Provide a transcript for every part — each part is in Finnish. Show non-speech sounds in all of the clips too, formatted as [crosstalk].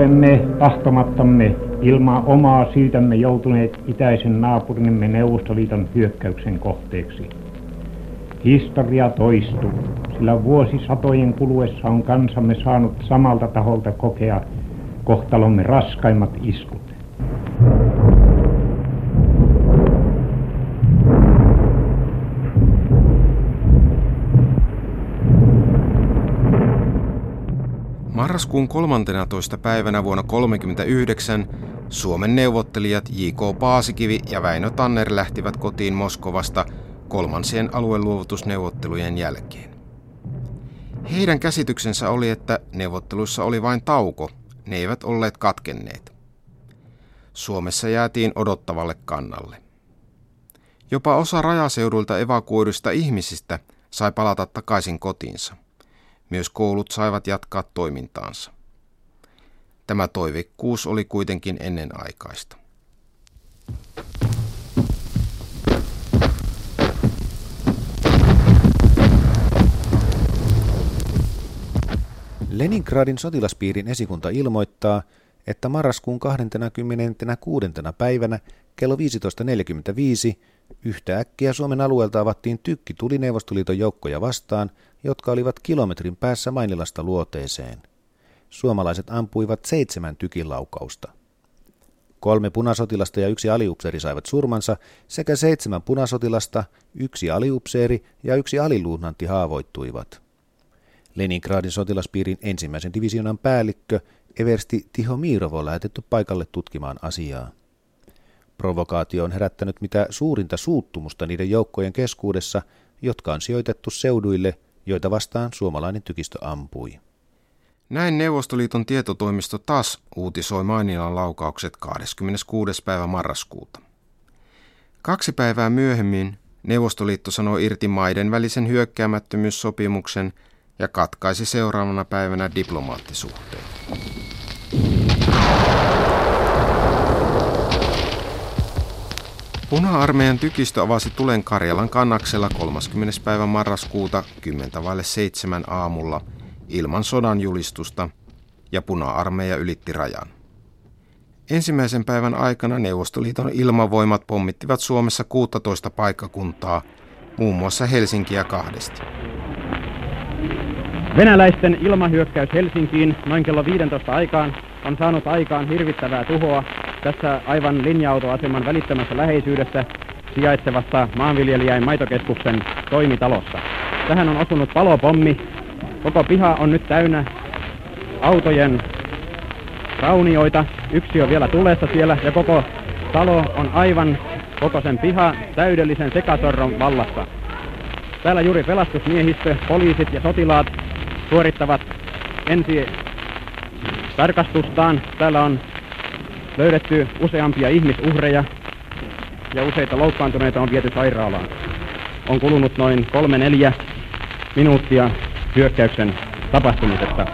olemme tahtomattamme ilman omaa syytämme joutuneet itäisen naapurimme Neuvostoliiton hyökkäyksen kohteeksi. Historia toistuu, sillä vuosisatojen kuluessa on kansamme saanut samalta taholta kokea kohtalomme raskaimmat iskut. Marraskuun 13. päivänä vuonna 1939 Suomen neuvottelijat J.K. Paasikivi ja Väinö Tanner lähtivät kotiin Moskovasta kolmansien alueluovutusneuvottelujen jälkeen. Heidän käsityksensä oli, että neuvotteluissa oli vain tauko, ne eivät olleet katkenneet. Suomessa jäätiin odottavalle kannalle. Jopa osa rajaseudulta evakuoiduista ihmisistä sai palata takaisin kotiinsa. Myös koulut saivat jatkaa toimintaansa. Tämä toiveikkuus oli kuitenkin ennenaikaista. Leningradin sotilaspiirin esikunta ilmoittaa, että marraskuun 26. päivänä kello 15.45 yhtäkkiä Suomen alueelta avattiin tykki tuli Neuvostoliiton joukkoja vastaan, jotka olivat kilometrin päässä Mainilasta luoteeseen. Suomalaiset ampuivat seitsemän tykilaukausta. Kolme punasotilasta ja yksi aliupseeri saivat surmansa, sekä seitsemän punasotilasta, yksi aliupseeri ja yksi aliluutnantti haavoittuivat. Leningradin sotilaspiirin ensimmäisen divisionan päällikkö Eversti Tihomirov on lähetetty paikalle tutkimaan asiaa. Provokaatio on herättänyt mitä suurinta suuttumusta niiden joukkojen keskuudessa, jotka on sijoitettu seuduille, joita vastaan suomalainen tykistö ampui. Näin Neuvostoliiton tietotoimisto taas uutisoi Mainilan laukaukset 26. päivä marraskuuta. Kaksi päivää myöhemmin Neuvostoliitto sanoi irti maiden välisen hyökkäämättömyyssopimuksen ja katkaisi seuraavana päivänä diplomaattisuhteet. Puna-armeijan tykistö avasi tulen Karjalan kannaksella 30. päivä marraskuuta 10 7 aamulla ilman sodan julistusta ja puna-armeija ylitti rajan. Ensimmäisen päivän aikana Neuvostoliiton ilmavoimat pommittivat Suomessa 16 paikkakuntaa, muun muassa Helsinkiä kahdesti. Venäläisten ilmahyökkäys Helsinkiin noin kello 15 aikaan on saanut aikaan hirvittävää tuhoa tässä aivan linja-autoaseman välittömässä läheisyydessä sijaitsevassa maanviljelijäin maitokeskuksen toimitalossa. Tähän on osunut palopommi. Koko piha on nyt täynnä autojen raunioita. Yksi on vielä tulessa siellä ja koko talo on aivan koko sen piha täydellisen sekasorron vallassa. Täällä juuri pelastusmiehistö, poliisit ja sotilaat suorittavat ensi tarkastustaan. Täällä on löydetty useampia ihmisuhreja ja useita loukkaantuneita on viety sairaalaan. On kulunut noin kolme neljä minuuttia hyökkäyksen tapahtumisesta.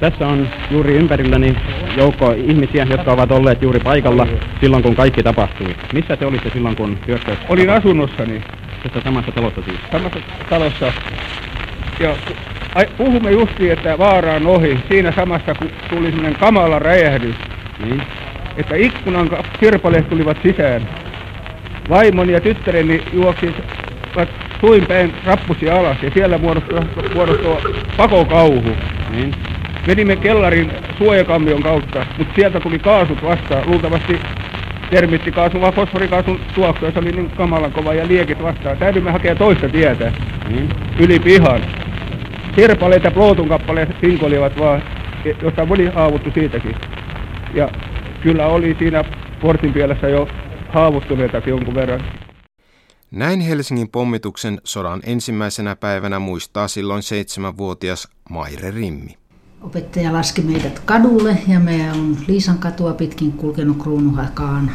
Tässä on juuri ympärilläni joukko ihmisiä, jotka ovat olleet juuri paikalla silloin, kun kaikki tapahtui. Missä te olitte silloin, kun hyökkäys Olin asunnossani. Tässä samassa talossa siis? Samassa talossa. Ja puhumme justi, että vaara on ohi. Siinä samassa kun tuli semmoinen kamala räjähdys. Niin että ikkunan kirpaleet tulivat sisään. Vaimoni ja tyttäreni juoksivat suin päin rappusi alas ja siellä muodostui, muodostui pakokauhu. Niin. Menimme kellarin suojakammion kautta, mutta sieltä tuli kaasut vastaan. Luultavasti termittikaasun vai fosforikaasun tuoksu, se oli niin kamalan kova ja liekit vastaan. Täytyimme hakea toista tietä niin. yli pihan. Sirpaleet ja plootun kappaleet sinkolivat vaan, josta oli haavuttu siitäkin. Ja kyllä oli siinä portin pielessä jo haavoittuneitakin jonkun verran. Näin Helsingin pommituksen sodan ensimmäisenä päivänä muistaa silloin seitsemänvuotias Maire Rimmi. Opettaja laski meidät kadulle ja me on Liisan katua pitkin kulkenut kruunuhakaan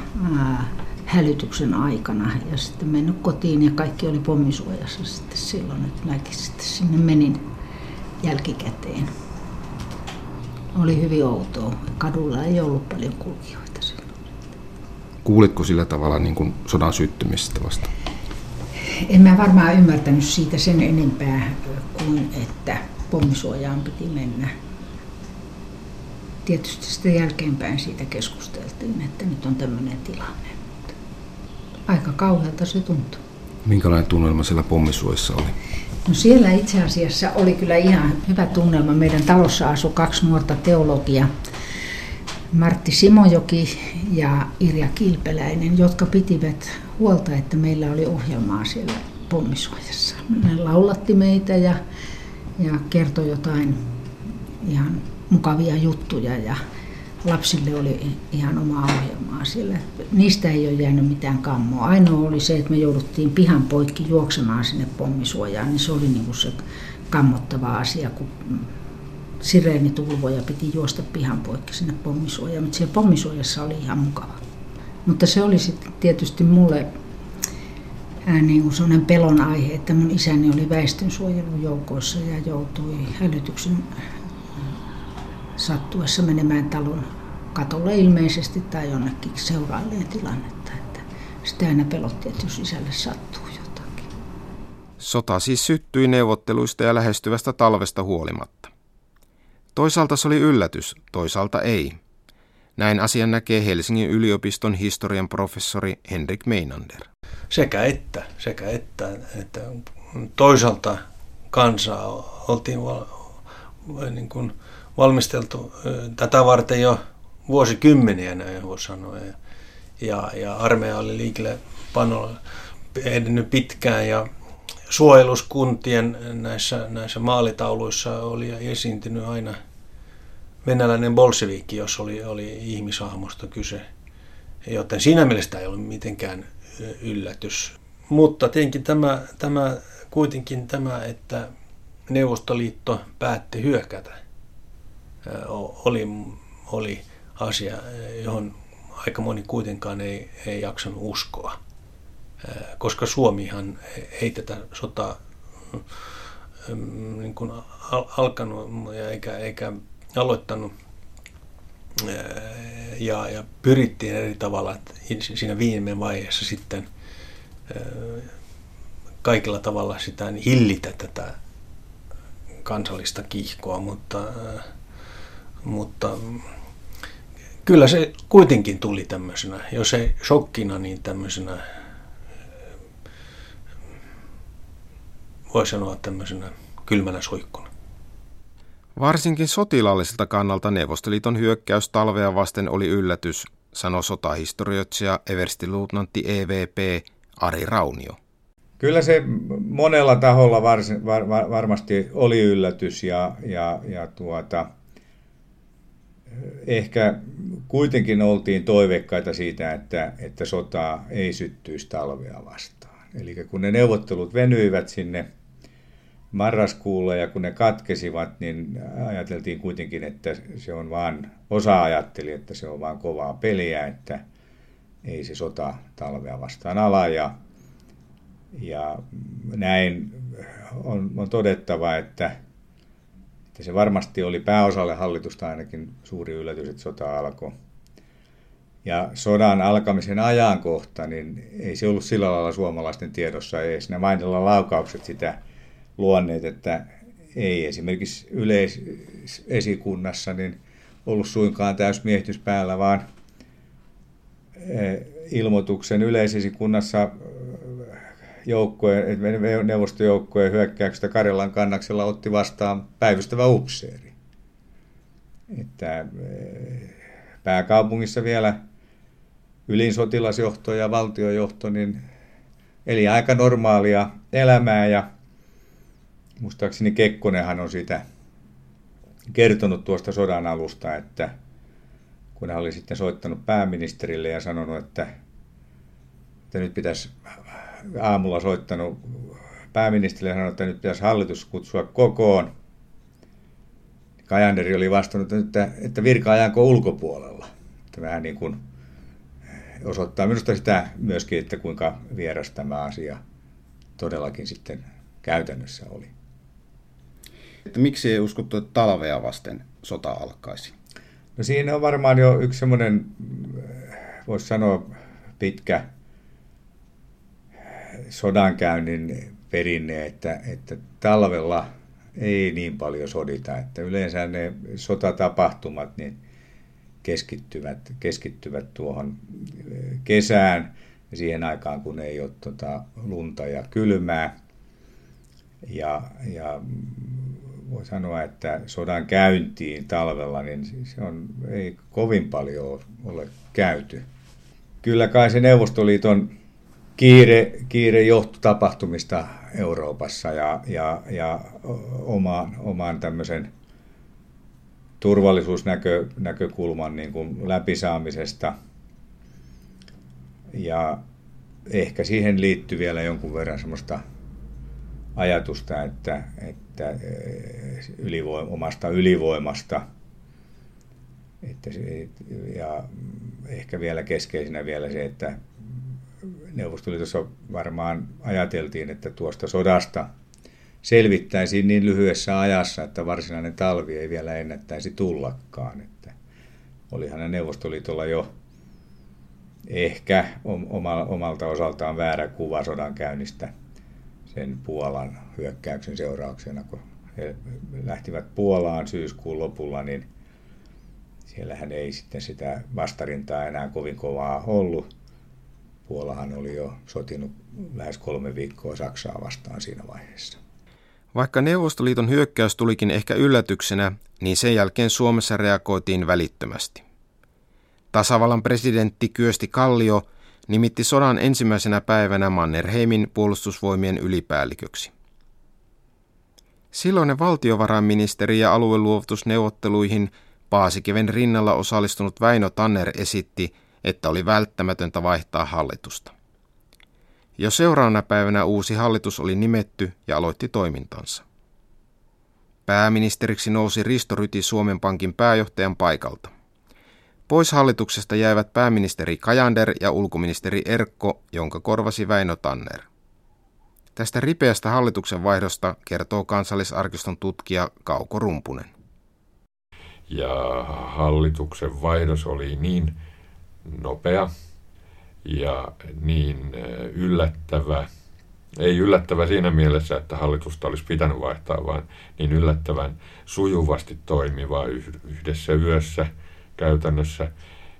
hälytyksen aikana ja sitten mennyt kotiin ja kaikki oli pommisuojassa sitten silloin, että mäkin sitten sinne menin jälkikäteen oli hyvin outoa. Kadulla ei ollut paljon kulkijoita silloin. Kuulitko sillä tavalla niin kuin sodan syttymistä vasta? En mä varmaan ymmärtänyt siitä sen enempää kuin, että pommisuojaan piti mennä. tietysti sitten jälkeenpäin siitä keskusteltiin, että nyt on tämmöinen tilanne. Aika kauhealta se tuntui. Minkälainen tunnelma siellä pommisuojassa oli? No siellä itse asiassa oli kyllä ihan hyvä tunnelma. Meidän talossa asui kaksi nuorta teologia, Martti Simojoki ja Irja Kilpeläinen, jotka pitivät huolta, että meillä oli ohjelmaa siellä pommisuojassa. Ne laulatti meitä ja, ja kertoi jotain ihan mukavia juttuja ja lapsille oli ihan oma ohjelmaa siellä. Niistä ei ole jäänyt mitään kammoa. Ainoa oli se, että me jouduttiin pihan poikki juoksemaan sinne pommisuojaan, niin se oli niin kuin se kammottava asia, kun sireenitulvoja piti juosta pihan poikki sinne pommisuojaan, mutta siellä pommisuojassa oli ihan mukava. Mutta se oli sitten tietysti mulle niin kuin sellainen pelon aihe, että mun isäni oli väestönsuojelujoukoissa ja joutui hälytyksen sattuessa menemään talon katolle ilmeisesti tai jonnekin seurailleen tilannetta. Että sitä aina pelotti, että jos isälle sattuu jotakin. Sota siis syttyi neuvotteluista ja lähestyvästä talvesta huolimatta. Toisaalta se oli yllätys, toisaalta ei. Näin asian näkee Helsingin yliopiston historian professori Henrik Meinander. Sekä että, sekä että, että toisaalta kansaa oltiin niin kuin valmisteltu tätä varten jo vuosikymmeniä, näin voi sanoa. Ja, ja, ja armeija oli liikelle panolla edennyt pitkään ja suojeluskuntien näissä, näissä maalitauluissa oli esiintynyt aina venäläinen bolshevikki, jos oli, oli ihmisahmosta kyse. Joten siinä mielessä ei ollut mitenkään yllätys. Mutta tietenkin tämä, tämä, kuitenkin tämä, että Neuvostoliitto päätti hyökätä, oli, oli asia, johon aika moni kuitenkaan ei, ei jaksanut uskoa. Koska Suomihan ei tätä sotaa niin kuin alkanut ja eikä, eikä aloittanut. Ja, ja pyrittiin eri tavalla että siinä viime vaiheessa sitten kaikilla tavalla sitä niin hillitä tätä kansallista kiihkoa, mutta, mutta kyllä se kuitenkin tuli tämmöisenä, jos ei shokkina, niin tämmöisenä voi sanoa tämmöisenä kylmänä suikkuna. Varsinkin sotilaalliselta kannalta Neuvostoliiton hyökkäys talvea vasten oli yllätys, sanoi sotahistorioitsija everstiluutnantti EVP Ari Raunio. Kyllä se monella taholla varsin, var, var, varmasti oli yllätys ja, ja, ja tuota, ehkä kuitenkin oltiin toiveikkaita siitä, että, että sota ei syttyisi talvea vastaan. Eli kun ne neuvottelut venyivät sinne marraskuulle ja kun ne katkesivat, niin ajateltiin kuitenkin, että se on vaan, osa ajatteli, että se on vaan kovaa peliä, että ei se sota talvea vastaan ala ja, ja näin on, on todettava, että, että se varmasti oli pääosalle hallitusta ainakin suuri yllätys, että sota alkoi. Ja sodan alkamisen ajankohta, niin ei se ollut sillä lailla suomalaisten tiedossa edes. Ne mainilla laukaukset sitä luonneet, että ei esimerkiksi yleisesikunnassa niin ollut suinkaan täysmiehitys päällä, vaan eh, ilmoituksen yleisesikunnassa joukkojen, neuvostojoukkojen hyökkäyksestä Karjalan kannaksella otti vastaan päivystävä upseeri. Että eh, pääkaupungissa vielä ylin sotilasjohto ja valtiojohto niin eli aika normaalia elämää ja muistaakseni Kekkonenhan on siitä kertonut tuosta sodan alusta, että kun hän oli sitten soittanut pääministerille ja sanonut, että, että nyt pitäisi aamulla soittanut pääministerille ja sanonut, että nyt pitäisi hallitus kutsua kokoon. Kajanderi oli vastannut, että, että virka-ajanko ulkopuolella. Että vähän niin kuin osoittaa minusta sitä myöskin, että kuinka vieras tämä asia todellakin sitten käytännössä oli. Että miksi ei uskottu, että talvea vasten sota alkaisi? No siinä on varmaan jo yksi semmoinen, voisi sanoa, pitkä sodankäynnin perinne, että, että talvella ei niin paljon sodita. Että yleensä ne sotatapahtumat, niin keskittyvät, keskittyvät tuohon kesään ja siihen aikaan, kun ei ole tota lunta ja kylmää. Ja, ja voi sanoa, että sodan käyntiin talvella, niin se on, ei kovin paljon ole käyty. Kyllä kai se Neuvostoliiton kiire, kiire johtu tapahtumista Euroopassa ja, ja, ja omaan, omaan tämmöisen turvallisuusnäkökulman niin kuin läpisaamisesta. Ja ehkä siihen liittyy vielä jonkun verran semmoista ajatusta, että, että eh, ylivoim, omasta ylivoimasta. Että ja ehkä vielä keskeisenä vielä se, että Neuvostoliitossa varmaan ajateltiin, että tuosta sodasta selvittäisiin niin lyhyessä ajassa, että varsinainen talvi ei vielä ennättäisi tullakaan. Että olihan Neuvostoliitolla jo ehkä omalta osaltaan väärä kuva sodan käynnistä sen Puolan hyökkäyksen seurauksena, kun he lähtivät Puolaan syyskuun lopulla, niin siellähän ei sitten sitä vastarintaa enää kovin kovaa ollut. Puolahan oli jo sotinut lähes kolme viikkoa Saksaa vastaan siinä vaiheessa. Vaikka Neuvostoliiton hyökkäys tulikin ehkä yllätyksenä, niin sen jälkeen Suomessa reagoitiin välittömästi. Tasavallan presidentti Kyösti Kallio nimitti sodan ensimmäisenä päivänä Mannerheimin puolustusvoimien ylipäälliköksi. Silloinen valtiovarainministeri ja alueluovutusneuvotteluihin Paasikiven rinnalla osallistunut Väinö Tanner esitti, että oli välttämätöntä vaihtaa hallitusta. Jo seuraavana päivänä uusi hallitus oli nimetty ja aloitti toimintansa. Pääministeriksi nousi Risto Ryti Suomen Pankin pääjohtajan paikalta. Pois hallituksesta jäivät pääministeri Kajander ja ulkoministeri Erkko, jonka korvasi Väinö Tanner. Tästä ripeästä hallituksen vaihdosta kertoo kansallisarkiston tutkija Kauko Rumpunen. Ja hallituksen vaihdos oli niin nopea ja niin yllättävä, ei yllättävä siinä mielessä, että hallitusta olisi pitänyt vaihtaa, vaan niin yllättävän sujuvasti toimiva yhdessä yössä – käytännössä,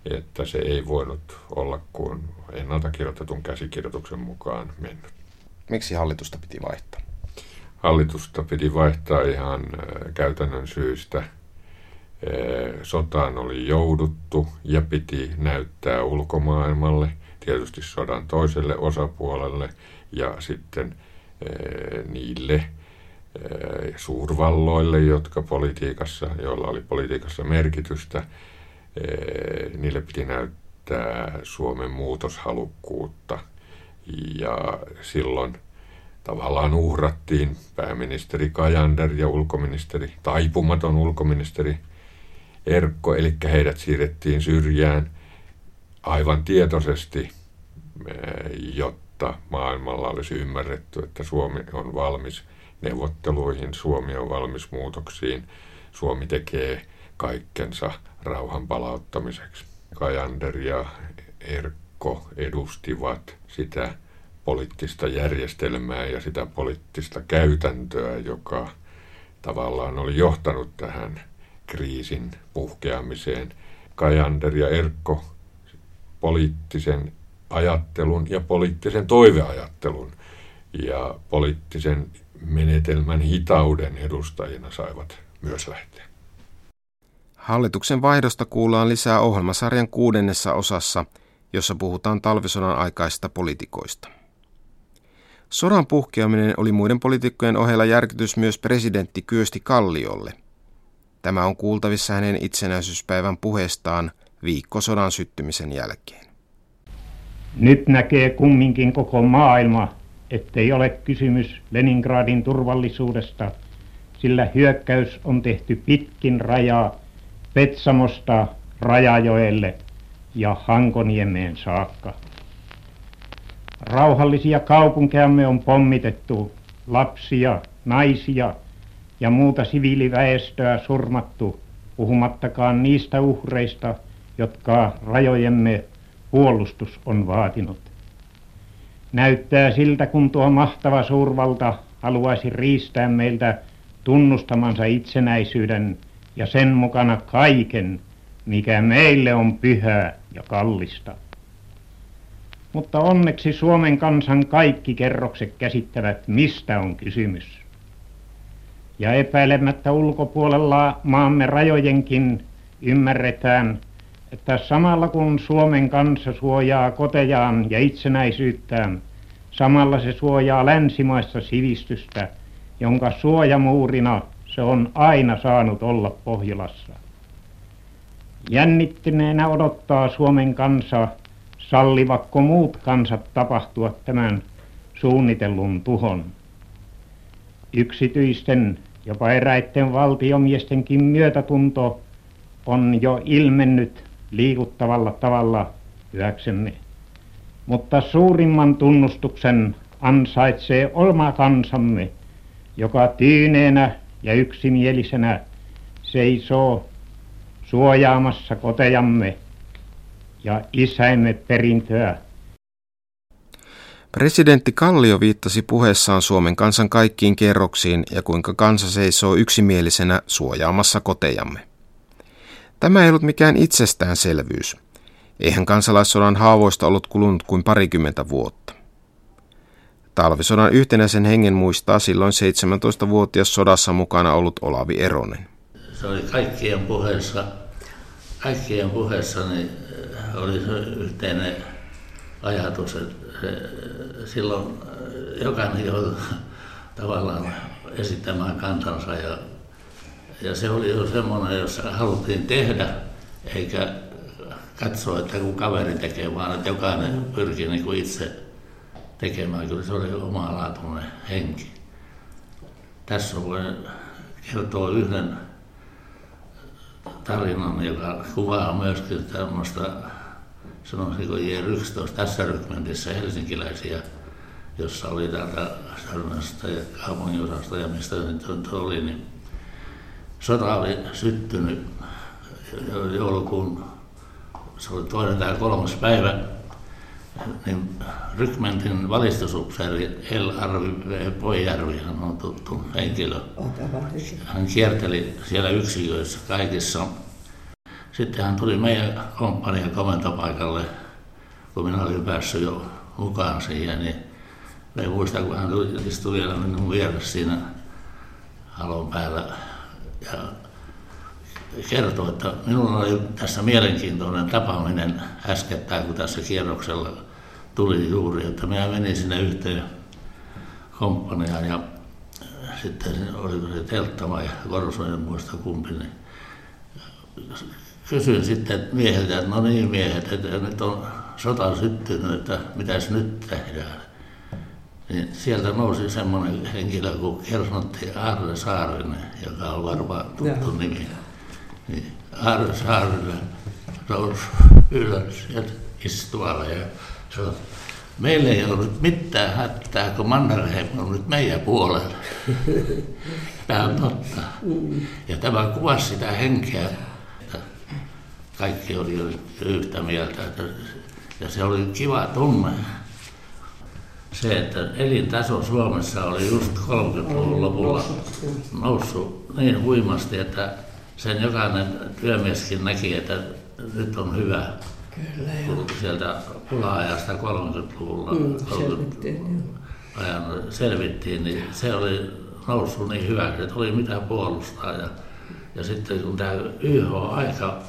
että se ei voinut olla kuin ennalta kirjoitetun käsikirjoituksen mukaan mennyt. Miksi hallitusta piti vaihtaa? Hallitusta piti vaihtaa ihan äh, käytännön syystä. Sotaan oli jouduttu ja piti näyttää ulkomaailmalle, tietysti sodan toiselle osapuolelle ja sitten niille suurvalloille, jotka politiikassa, joilla oli politiikassa merkitystä, niille piti näyttää Suomen muutoshalukkuutta ja silloin tavallaan uhrattiin pääministeri Kajander ja ulkoministeri, taipumaton ulkoministeri Erkko, eli heidät siirrettiin syrjään aivan tietoisesti, jotta maailmalla olisi ymmärretty, että Suomi on valmis neuvotteluihin, Suomi on valmis muutoksiin, Suomi tekee kaikkensa rauhan palauttamiseksi. Kajander ja Erkko edustivat sitä poliittista järjestelmää ja sitä poliittista käytäntöä, joka tavallaan oli johtanut tähän kriisin puhkeamiseen. Kajander ja Erkko poliittisen ajattelun ja poliittisen toiveajattelun ja poliittisen menetelmän hitauden edustajina saivat myös lähteä. Hallituksen vaihdosta kuullaan lisää ohjelmasarjan kuudennessa osassa, jossa puhutaan talvisodan aikaisista politikoista. Sodan puhkeaminen oli muiden poliitikkojen ohella järkytys myös presidentti Kyösti Kalliolle. Tämä on kuultavissa hänen itsenäisyyspäivän puheestaan viikko sodan syttymisen jälkeen. Nyt näkee kumminkin koko maailma, ettei ole kysymys Leningradin turvallisuudesta, sillä hyökkäys on tehty pitkin rajaa Petsamosta Rajajoelle ja Hankoniemeen saakka. Rauhallisia kaupunkeamme on pommitettu, lapsia, naisia ja muuta siviiliväestöä surmattu, puhumattakaan niistä uhreista, jotka rajojemme puolustus on vaatinut. Näyttää siltä, kun tuo mahtava suurvalta haluaisi riistää meiltä tunnustamansa itsenäisyyden ja sen mukana kaiken, mikä meille on pyhää ja kallista. Mutta onneksi Suomen kansan kaikki kerrokset käsittävät, mistä on kysymys. Ja epäilemättä ulkopuolella maamme rajojenkin ymmärretään, että samalla kun Suomen kansa suojaa kotejaan ja itsenäisyyttään, samalla se suojaa länsimaista sivistystä, jonka suojamuurina se on aina saanut olla Pohjolassa. Jännittyneenä odottaa Suomen kansa, sallivakko muut kansat tapahtua tämän suunnitellun tuhon. Yksityisten, jopa eräitten valtiomiestenkin myötätunto on jo ilmennyt liikuttavalla tavalla hyväksemme. Mutta suurimman tunnustuksen ansaitsee oma kansamme, joka tyyneenä ja yksimielisenä seisoo suojaamassa kotejamme ja isäimme perintöä. Presidentti Kallio viittasi puheessaan Suomen kansan kaikkiin kerroksiin ja kuinka kansa seisoo yksimielisenä suojaamassa kotejamme. Tämä ei ollut mikään itsestäänselvyys. Eihän kansalaissodan haavoista ollut kulunut kuin parikymmentä vuotta. Talvisodan yhtenäisen hengen muistaa silloin 17-vuotias sodassa mukana ollut Olavi Eronen. Se oli kaikkien puheessa, kaikkien puheessa niin oli se yhteinen ajatus, että silloin jokainen joutui tavallaan esittämään kantansa ja ja se oli jo semmoinen, jossa haluttiin tehdä, eikä katsoa, että kun kaveri tekee, vaan että jokainen pyrkii niin kuin itse tekemään. Kyllä se oli omalaatuinen henki. Tässä voi kertoa yhden tarinan, joka kuvaa myöskin tämmöistä, sanoisin kuin J11 tässä rykmentissä helsinkiläisiä, jossa oli täältä Sörnästä ja kaupungin ja mistä nyt oli, niin sota oli syttynyt joulukuun, se oli toinen tai kolmas päivä, niin Rykmentin valistusupseeri El Arvi Pojärvi, hän on tuttu henkilö. Hän kierteli siellä yksiköissä kaikissa. Sitten hän tuli meidän komppanian komentopaikalle, kun minä olin päässyt jo mukaan siihen, niin me muistan, kun hän tuli, istui vielä minun vieressä siinä halon päällä ja kertoi, että minulla oli tässä mielenkiintoinen tapaaminen äskettäin, kun tässä kierroksella tuli juuri, että minä menin sinne yhteen komppaniaan ja sitten oliko se Telttama ja Korsonen muista kumpi, niin kysyin sitten mieheltä, että no niin miehet, että nyt on sota syttynyt, että mitäs nyt tehdään. Niin sieltä nousi semmoinen henkilö kuin Kersnotti Arre Saarinen, joka on varmaan tuttu Jaha. nimi. Niin Arre Saarinen nousi ylös sieltä istualle ja sanoi, meillä ei ollut mitään hätää, kun Mannerheim on nyt meidän puolella. [laughs] Tämä on totta. Ja tämä kuvasi sitä henkeä, kaikki oli yhtä mieltä. Ja se oli kiva tunne se, että elintaso Suomessa oli just 30-luvun lopulla noussut niin huimasti, että sen jokainen työmieskin näki, että nyt on hyvä. Kyllä, kun sieltä pula-ajasta 30-luvulla mm, 30 ajan selvittiin, niin se oli noussut niin hyväksi, että oli mitä puolustaa. Ja, ja sitten kun tämä YH-aika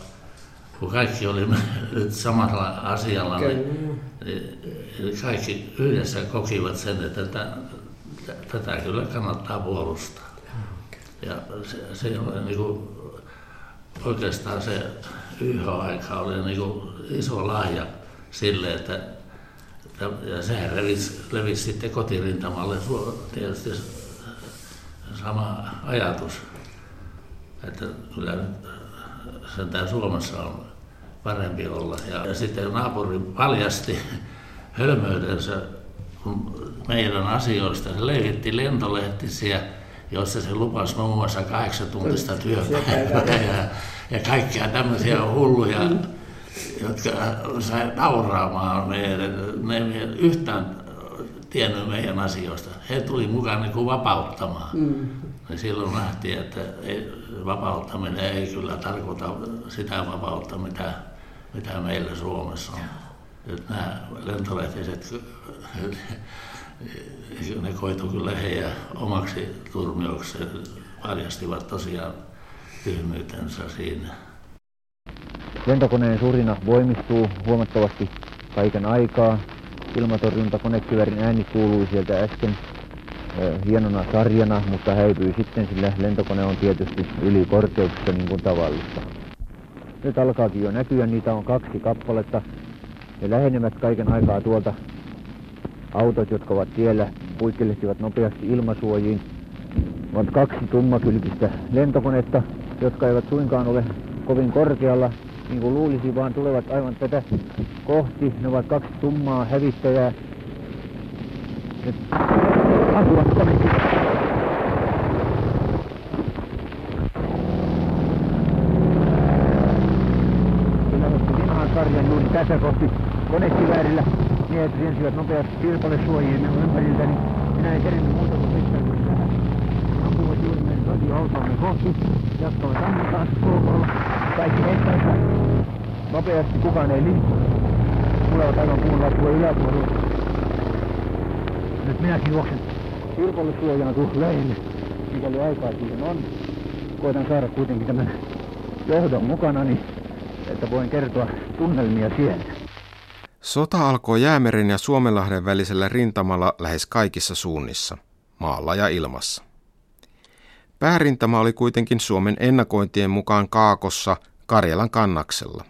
kun kaikki oli nyt [laughs] samalla asialla, niin, niin kaikki yhdessä kokivat sen, että tätä, tätä kyllä kannattaa puolustaa. Ja se, se oli niin kuin, oikeastaan se YH-aika oli niin kuin iso lahja sille, että ja sehän levisi, levisi sitten kotirintamalle. Tietysti sama ajatus, että kyllä nyt sentään Suomessa on parempi olla. Ja, ja sitten naapuri paljasti hölmöytensä meidän asioista. Se levitti lentolehtisiä, joissa se lupasi muun muassa kahdeksan tuntista työpäivää [laughs] ja, ja kaikkia tämmöisiä hulluja, jotka sai nauraamaan meidän. Ne ei yhtään tiennyt meidän asioista. He tuli mukaan niin kuin vapauttamaan. Mm. Ja silloin nähtiin, että ei, vapauttaminen ei kyllä tarkoita sitä vapautta, mitä, mitä meillä Suomessa on. Nyt nämä lentolehtiset, [laughs] ne koitu kyllä heidän omaksi turmiokseen, paljastivat tosiaan tyhmyytensä siinä. Lentokoneen surina voimistuu huomattavasti kaiken aikaa. Ilmatorjuntakonekiväärin ääni kuului sieltä äsken hienona sarjana, mutta häipyi sitten, sillä lentokone on tietysti yli korkeuksista niin kuin tavallista. Nyt alkaakin jo näkyä, niitä on kaksi kappaletta. Ne lähenevät kaiken aikaa tuolta. Autot, jotka ovat tiellä, puikkelehtivat nopeasti ilmasuojiin. Ovat kaksi tummakylkistä lentokonetta, jotka eivät suinkaan ole kovin korkealla, niin kuin luulisi, vaan tulevat aivan tätä kohti. Ne ovat kaksi tummaa hävittäjää. Nyt. sarjan juuri tässä kohti konekiväärillä. Miehet riensivät nopeasti sirpalesuojien ympäriltä, niin minä en kerinyt muuta kuin pistää kuin tähän. Ampuvat juuri meidän radioautoamme kohti. Jatkavat ammutaan suokolla. Kaikki heittäessä nopeasti kukaan ei liikku. Tulevat aivan puun laskua yläpuolella. Nyt minäkin juoksen Sirpolle suojaan kuin lähelle, mikäli aikaa siihen on. Koitan saada kuitenkin tämän johdon mukana, niin että voin kertoa tunnelmia sieltä. Sota alkoi Jäämeren ja Suomenlahden välisellä rintamalla lähes kaikissa suunnissa, maalla ja ilmassa. Päärintama oli kuitenkin Suomen ennakointien mukaan Kaakossa Karjalan kannaksella,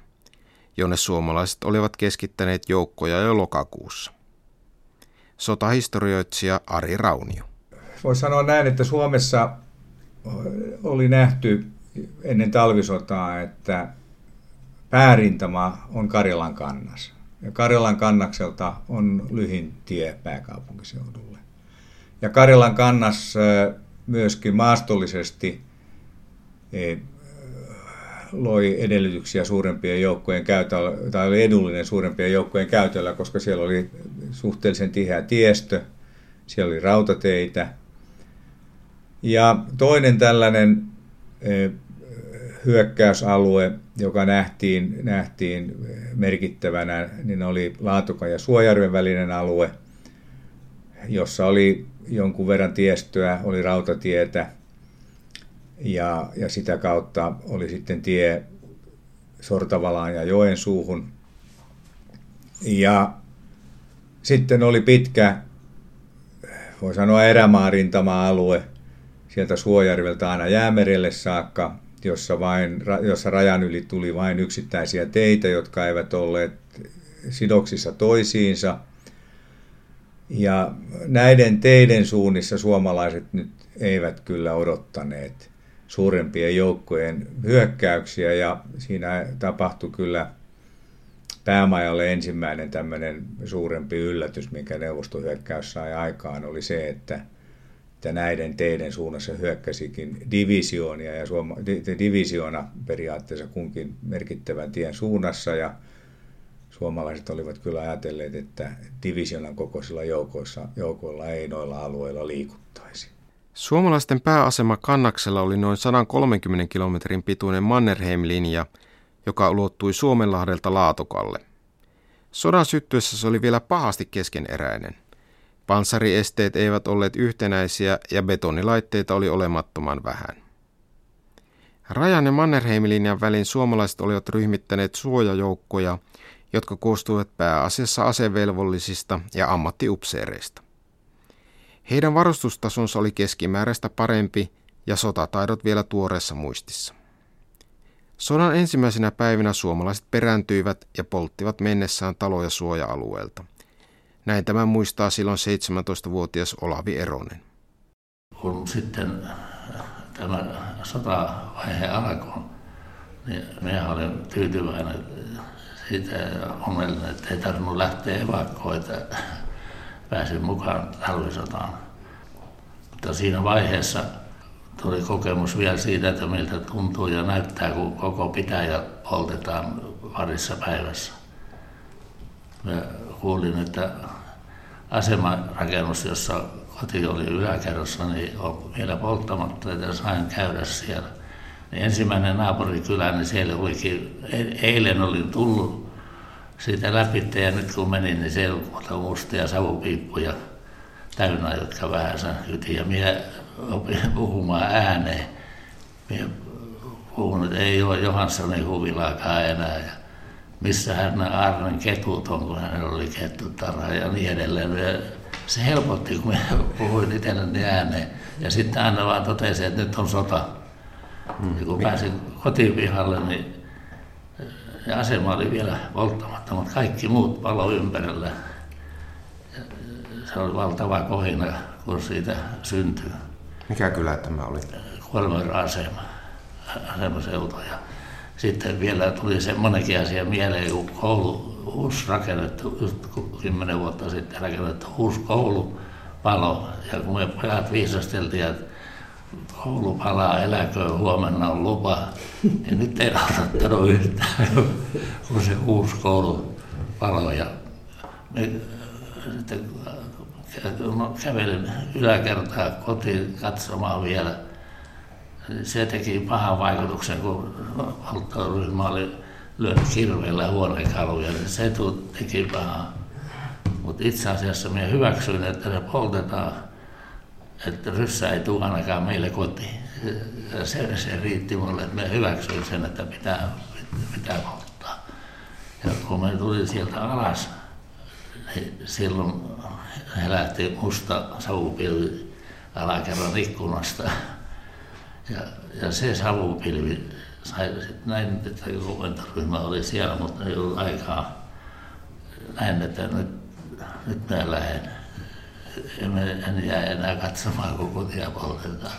jonne suomalaiset olivat keskittäneet joukkoja jo lokakuussa. Sotahistorioitsija Ari Raunio. Voisi sanoa näin, että Suomessa oli nähty ennen talvisotaa, että päärintama on Karjalan kannas. Ja Karjalan kannakselta on lyhin tie pääkaupunkiseudulle. Ja Karjalan kannas myöskin maastollisesti e, loi edellytyksiä suurempien joukkojen käytöllä, tai oli edullinen suurempien joukkojen käytöllä, koska siellä oli suhteellisen tiheä tiestö, siellä oli rautateitä. Ja toinen tällainen e, hyökkäysalue, joka nähtiin, nähtiin merkittävänä, niin oli Laatukan ja Suojärven välinen alue, jossa oli jonkun verran tiestöä, oli rautatietä ja, ja sitä kautta oli sitten tie Sortavalaan ja Joensuuhun. Ja sitten oli pitkä, voi sanoa erämaarintama-alue sieltä Suojärveltä aina Jäämerelle saakka, jossa, vain, jossa rajan yli tuli vain yksittäisiä teitä, jotka eivät olleet sidoksissa toisiinsa. Ja näiden teiden suunnissa suomalaiset nyt eivät kyllä odottaneet suurempien joukkojen hyökkäyksiä ja siinä tapahtui kyllä päämajalle ensimmäinen tämmöinen suurempi yllätys, minkä neuvostohyökkäys sai aikaan, oli se, että – että näiden teiden suunnassa hyökkäsikin divisioonia ja suoma, divisioona periaatteessa kunkin merkittävän tien suunnassa ja suomalaiset olivat kyllä ajatelleet, että divisionan kokoisilla joukoissa, joukoilla ei noilla alueilla liikuttaisi. Suomalaisten pääasema Kannaksella oli noin 130 kilometrin pituinen Mannerheim-linja, joka ulottui Suomenlahdelta Laatokalle. Sodan syttyessä se oli vielä pahasti keskeneräinen – Panssariesteet eivät olleet yhtenäisiä ja betonilaitteita oli olemattoman vähän. Rajan ja Mannerheim-linjan välin suomalaiset olivat ryhmittäneet suojajoukkoja, jotka koostuivat pääasiassa asevelvollisista ja ammattiupseereista. Heidän varustustasonsa oli keskimääräistä parempi ja sotataidot vielä tuoreessa muistissa. Sodan ensimmäisenä päivinä suomalaiset perääntyivät ja polttivat mennessään taloja suoja-alueelta – näin tämän muistaa silloin 17-vuotias Olavi Eronen. Kun sitten tämä sotavaihe alkoi, niin minä olin tyytyväinen siitä onnellinen, että ei tarvinnut lähteä evakkoon, että pääsin mukaan talvisotaan. Mutta siinä vaiheessa tuli kokemus vielä siitä, että miltä tuntuu ja näyttää, kun koko pitäjä poltetaan parissa päivässä. Mä kuulin, että asemarakennus, jossa koti oli yläkerrassa, niin on vielä polttamatta, että sain käydä siellä. Niin ensimmäinen naapurikylä, niin siellä olikin, e-, eilen olin tullut siitä läpi ja nyt kun menin, niin siellä oli mustia savupiippuja täynnä, jotka vähän hyti. Ja minä opin puhumaan ääneen. Minä puhun, että ei ole Johanssonin huvilaakaan enää. Ja missähän ne Arnen ketut on, kun hänellä oli kettutarha ja niin edelleen. Ja se helpotti, kun minä puhuin itselleni ääneen. Ja sitten aina vaan totesi, että nyt on sota. Mm. Ja kun pääsin kotipihalle, niin ja asema oli vielä polttamatta, mutta kaikki muut palo ympärillä. Se oli valtava kohina, kun siitä syntyi. Mikä kylä tämä oli? Kuormarin asema, asemaseutu. Ja sitten vielä tuli semmoinenkin asia mieleen, kun koulu, uusi rakennettu, just kymmenen vuotta sitten rakennettu uusi koulu palo. Ja kun me pojat viisasteltiin, että koulu palaa, eläköön, huomenna on lupa. Ja nyt ei odottanut yhtään, kun se uusi koulu paloi. Ja me sitten kävelin yläkertaa kotiin katsomaan vielä. Se teki pahan vaikutuksen, kun valttoryhmä oli lyönyt kirveellä huonekaluja, niin se teki pahaa. Mutta itse asiassa minä hyväksyin, että ne poltetaan että ryssä ei tule ainakaan meille kotiin. Se, se riitti mulle, että me hyväksyin sen, että pitää, pitää polttaa. Ja kun me tuli sieltä alas, niin silloin he lähti musta savupilvi alakerran ikkunasta. Ja, ja se savupilvi sai sitten näin, että komentoryhmä oli siellä, mutta ei ollut aikaa. Näin, että nyt, nyt mä lähden en jää enää katsomaan, kun kotia poltetaan.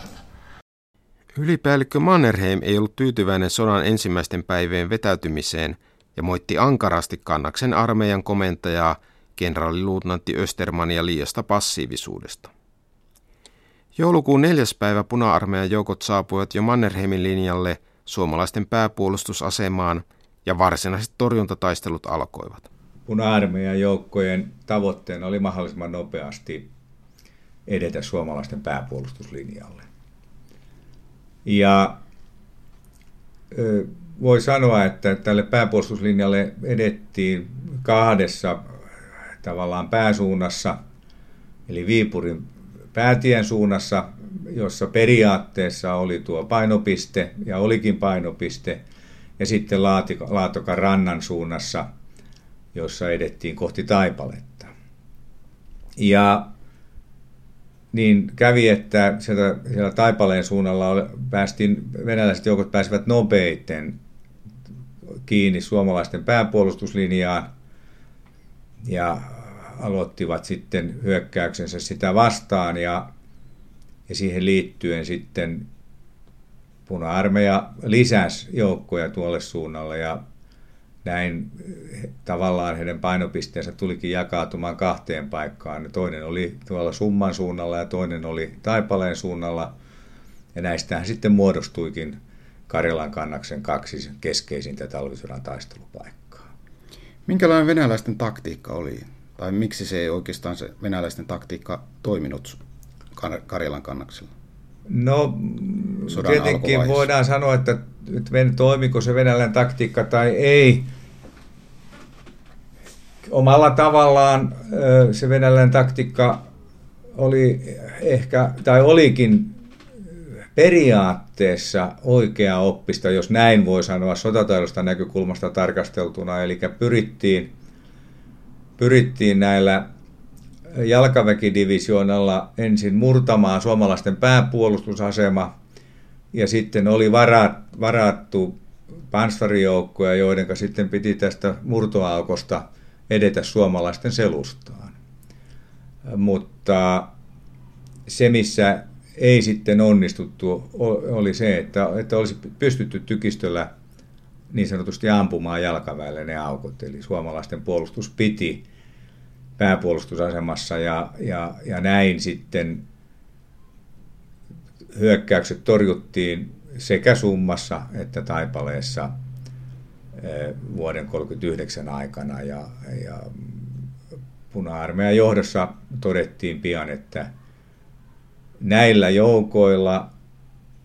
Ylipäällikkö Mannerheim ei ollut tyytyväinen sodan ensimmäisten päivien vetäytymiseen ja moitti ankarasti kannaksen armeijan komentajaa kenraaliluutnantti Östermania liiasta passiivisuudesta. Joulukuun neljäs päivä puna-armeijan joukot saapuivat jo Mannerheimin linjalle suomalaisten pääpuolustusasemaan ja varsinaiset torjuntataistelut alkoivat puna-armeijan joukkojen tavoitteena oli mahdollisimman nopeasti edetä suomalaisten pääpuolustuslinjalle. Ja voi sanoa, että tälle pääpuolustuslinjalle edettiin kahdessa tavallaan pääsuunnassa, eli Viipurin päätien suunnassa, jossa periaatteessa oli tuo painopiste ja olikin painopiste, ja sitten Laatokan rannan suunnassa – jossa edettiin kohti Taipaletta. Ja niin kävi, että sieltä, siellä Taipaleen suunnalla päästiin, venäläiset joukot pääsivät nopeiten kiinni suomalaisten pääpuolustuslinjaan ja aloittivat sitten hyökkäyksensä sitä vastaan ja, ja siihen liittyen sitten puna-armeija lisäsi joukkoja tuolle suunnalle ja näin tavallaan heidän painopisteensä tulikin jakautumaan kahteen paikkaan. Toinen oli tuolla Summan suunnalla ja toinen oli Taipaleen suunnalla. Ja näistähän sitten muodostuikin Karjalan kannaksen kaksi keskeisintä talvisodan taistelupaikkaa. Minkälainen venäläisten taktiikka oli? Tai miksi se ei oikeastaan se venäläisten taktiikka toiminut Karjalan kannaksella? No Sodan tietenkin voidaan sanoa, että toimiko se venäläinen taktiikka tai ei. Omalla tavallaan se venäläinen taktiikka oli ehkä, tai olikin periaatteessa oikea oppista, jos näin voi sanoa sotataidosta näkökulmasta tarkasteltuna. Eli pyrittiin, pyrittiin näillä jalkaväkidivisioonalla ensin murtamaan suomalaisten pääpuolustusasema ja sitten oli varattu panssarijoukkoja, joiden sitten piti tästä murtoaukosta edetä suomalaisten selustaan. Mutta se, missä ei sitten onnistuttu, oli se, että, että olisi pystytty tykistöllä niin sanotusti ampumaan jalkaväelle ne aukot. Eli suomalaisten puolustus piti pääpuolustusasemassa ja, ja, ja näin sitten hyökkäykset torjuttiin sekä Summassa että Taipaleessa eh, vuoden 1939 aikana ja, ja puna-armeijan johdossa todettiin pian, että näillä joukoilla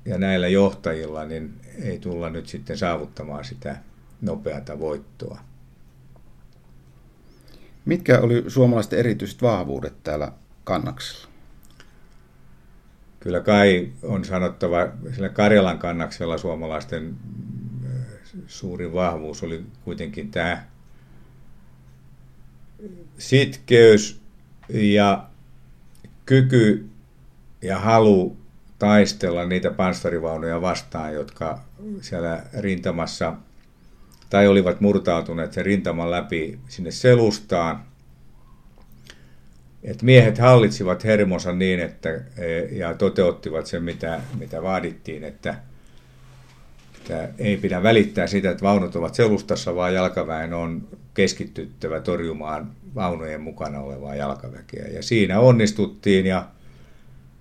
ja näillä johtajilla niin ei tulla nyt sitten saavuttamaan sitä nopeata voittoa. Mitkä oli suomalaisten erityiset vahvuudet täällä kannaksella? Kyllä kai on sanottava, sillä Karjalan kannaksella suomalaisten suurin vahvuus oli kuitenkin tämä sitkeys ja kyky ja halu taistella niitä panssarivaunuja vastaan, jotka siellä rintamassa tai olivat murtautuneet sen rintaman läpi sinne selustaan. Et miehet hallitsivat hermonsa niin, että, e, ja toteuttivat sen, mitä, mitä vaadittiin, että, että ei pidä välittää sitä, että vaunut ovat selustassa, vaan jalkaväen on keskittyttävä torjumaan vaunujen mukana olevaa jalkaväkeä. Ja siinä onnistuttiin ja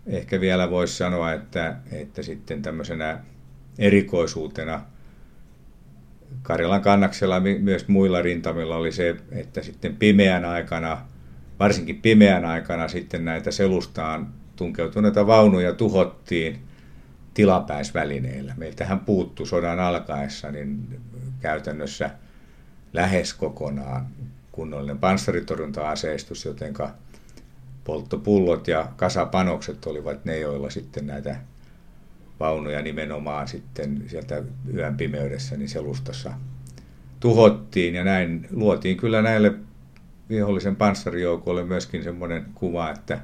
ehkä vielä voisi sanoa, että, että sitten tämmöisenä erikoisuutena Karjalan kannaksella myös muilla rintamilla oli se, että sitten pimeän aikana, varsinkin pimeän aikana sitten näitä selustaan tunkeutuneita vaunuja tuhottiin tilapäisvälineillä. Meiltähän puuttu sodan alkaessa niin käytännössä lähes kokonaan kunnollinen panssaritorjunta-aseistus, jotenka polttopullot ja kasapanokset olivat ne, joilla sitten näitä vaunuja nimenomaan sitten sieltä yön pimeydessä niin selustassa tuhottiin ja näin luotiin kyllä näille vihollisen panssarijoukoille myöskin semmoinen kuva, että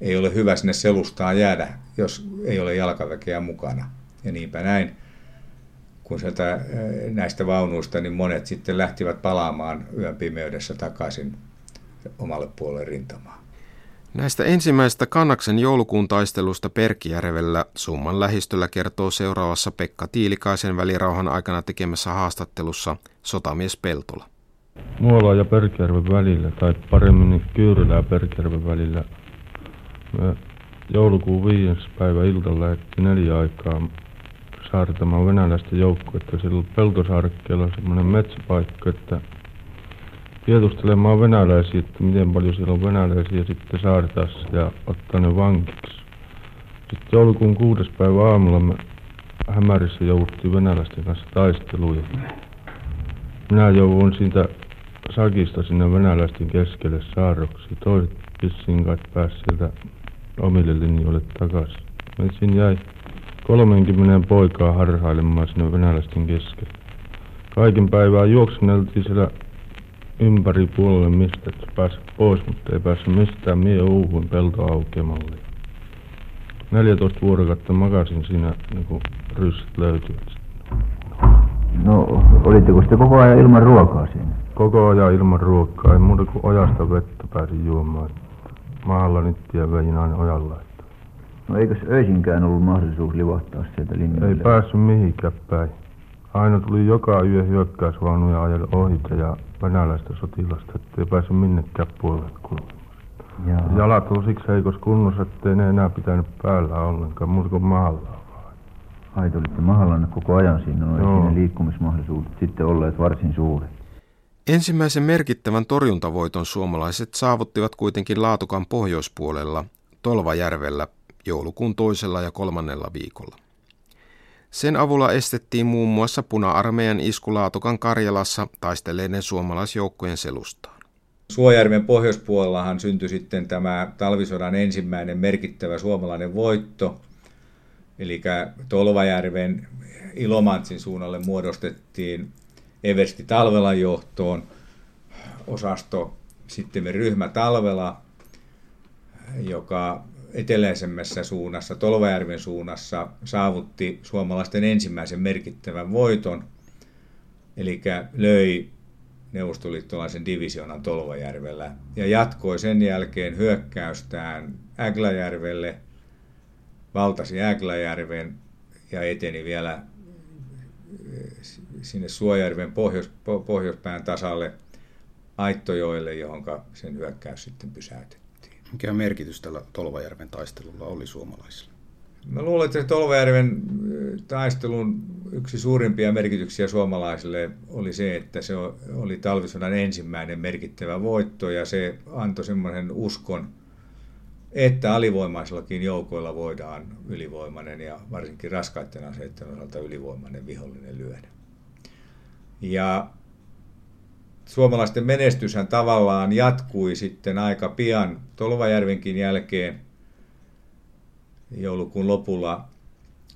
ei ole hyvä sinne selustaan jäädä, jos ei ole jalkaväkeä mukana. Ja niinpä näin, kun sieltä näistä vaunuista, niin monet sitten lähtivät palaamaan yön pimeydessä takaisin omalle puolelle rintamaan. Näistä ensimmäisestä Kannaksen joulukuun taistelusta Perkijärvellä summan lähistöllä kertoo seuraavassa Pekka Tiilikaisen välirauhan aikana tekemässä haastattelussa sotamies Peltola. Muola ja Perkijärven välillä, tai paremmin Kyyrylä ja Perkijärven välillä, me joulukuun viides päivä iltalla lähti neljä aikaa saartamaan venäläistä joukkuetta. Silloin Peltosaarekkeella on semmoinen metsäpaikka, että tiedustelemaan venäläisiä, että miten paljon siellä on venäläisiä sitten saartaassa ja ottaa ne vankiksi. Sitten joulukuun kuudes päivä aamulla me hämärissä jouduttiin venäläisten kanssa taisteluun. Minä jouduin siitä sakista sinne venäläisten keskelle saarroksi. Toiset vissiin kai pääsi sieltä omille linjoille takaisin. Meitsin jäi 30 poikaa harhailemaan sinne venäläisten keskelle. Kaiken päivää juokseneltiin siellä ympäri puolelle mistä, että pääsi pois, mutta ei päässyt mistään. Mie uuhuin peltoaukeamalle. 14 vuorokautta makasin siinä, niin kuin ryssit löytyivät. No, olitteko sitten koko ajan ilman ruokaa siinä? Koko ajan ilman ruokaa. Ei muuta kuin ojasta vettä pääsin juomaan. Maalla nittiä vein aina ojalla. No eikös öisinkään ollut mahdollisuus livahtaa sieltä linjoille? Ei päässyt mihinkään päin. Aina tuli joka yö hyökkäysvaunuja ajella ohite ja venäläistä sotilasta, ettei pääse minnekään puolelle kulkemaan. Jalat on siksi heikossa kunnossa, ettei ne enää pitänyt päällä ollenkaan, muuta kuin mahallaan vaan. Ai, te olitte mahallanne koko ajan siinä, no siinä liikkumismahdollisuudet sitten olleet varsin suuret. Ensimmäisen merkittävän torjuntavoiton suomalaiset saavuttivat kuitenkin Laatukan pohjoispuolella Tolvajärvellä joulukuun toisella ja kolmannella viikolla. Sen avulla estettiin muun muassa puna-armeijan iskulaatukan Karjalassa taistelleiden suomalaisjoukkojen selustaan. Suojärven pohjoispuolellahan syntyi sitten tämä talvisodan ensimmäinen merkittävä suomalainen voitto. Eli Tolvajärven Ilomantsin suunnalle muodostettiin Eversti Talvelan johtoon osasto sitten ryhmä Talvela, joka eteläisemmässä suunnassa, Tolvajärven suunnassa, saavutti suomalaisten ensimmäisen merkittävän voiton, eli löi neuvostoliittolaisen divisionan Tolvajärvellä ja jatkoi sen jälkeen hyökkäystään Ägläjärvelle, valtasi Ägläjärven ja eteni vielä eh, sinne Suojärven pohjois, pohjoispään tasalle Aittojoelle, johon sen hyökkäys sitten pysäytettiin. Mikä merkitys tällä Tolvajärven taistelulla oli suomalaisilla? Mä luulen, että Tolvajärven taistelun yksi suurimpia merkityksiä suomalaisille oli se, että se oli talvisodan ensimmäinen merkittävä voitto ja se antoi semmoisen uskon, että alivoimaisillakin joukoilla voidaan ylivoimainen ja varsinkin raskaiden aseiden osalta ylivoimainen vihollinen lyödä. Ja suomalaisten menestyshän tavallaan jatkui sitten aika pian Tolvajärvenkin jälkeen. Joulukuun lopulla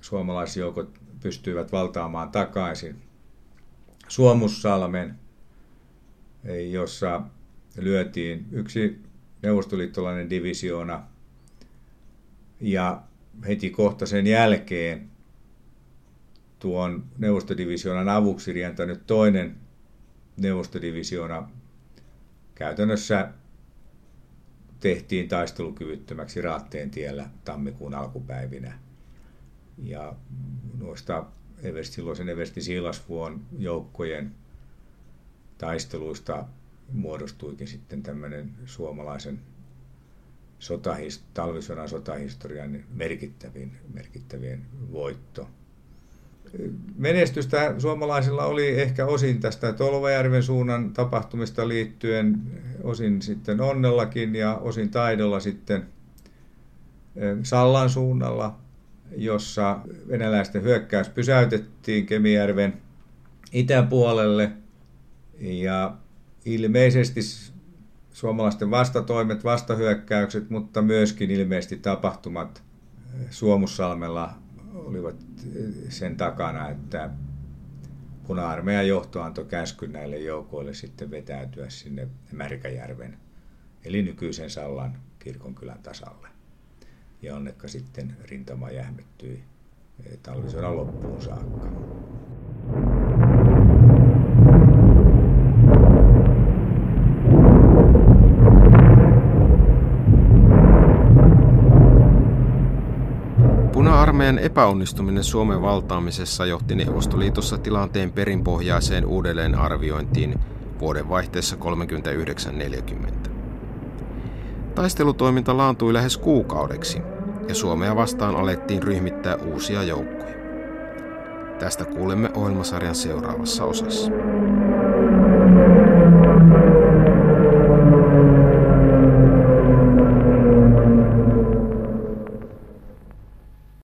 suomalaisjoukot pystyivät valtaamaan takaisin Suomussalmen, jossa lyötiin yksi neuvostoliittolainen divisioona ja heti kohta sen jälkeen tuon neuvostodivisioonan avuksi rientänyt toinen neuvostodivisioona käytännössä tehtiin taistelukyvyttömäksi Raatteen tiellä tammikuun alkupäivinä. Ja noista Everst, silloisen Eversti Siilasvuon joukkojen taisteluista muodostuikin sitten tämmöinen suomalaisen sotahist, talvisodan sotahistorian merkittävin, merkittävien voitto. Menestystä suomalaisilla oli ehkä osin tästä Tolvajärven suunnan tapahtumista liittyen, osin sitten onnellakin ja osin taidolla sitten Sallan suunnalla, jossa venäläisten hyökkäys pysäytettiin Kemijärven itäpuolelle ja ilmeisesti suomalaisten vastatoimet, vastahyökkäykset, mutta myöskin ilmeisesti tapahtumat Suomussalmella olivat sen takana, että puna-armeijan johto antoi käskyn näille joukoille sitten vetäytyä sinne Märkäjärven, eli nykyisen Sallan kirkonkylän tasalle. Ja onnekka sitten rintama jähmettyi talvisodan loppuun saakka. Puna-armeijan epäonnistuminen Suomen valtaamisessa johti Neuvostoliitossa tilanteen perinpohjaiseen uudelleenarviointiin vuodenvaihteessa 39-40. Taistelutoiminta laantui lähes kuukaudeksi ja Suomea vastaan alettiin ryhmittää uusia joukkoja. Tästä kuulemme ohjelmasarjan seuraavassa osassa.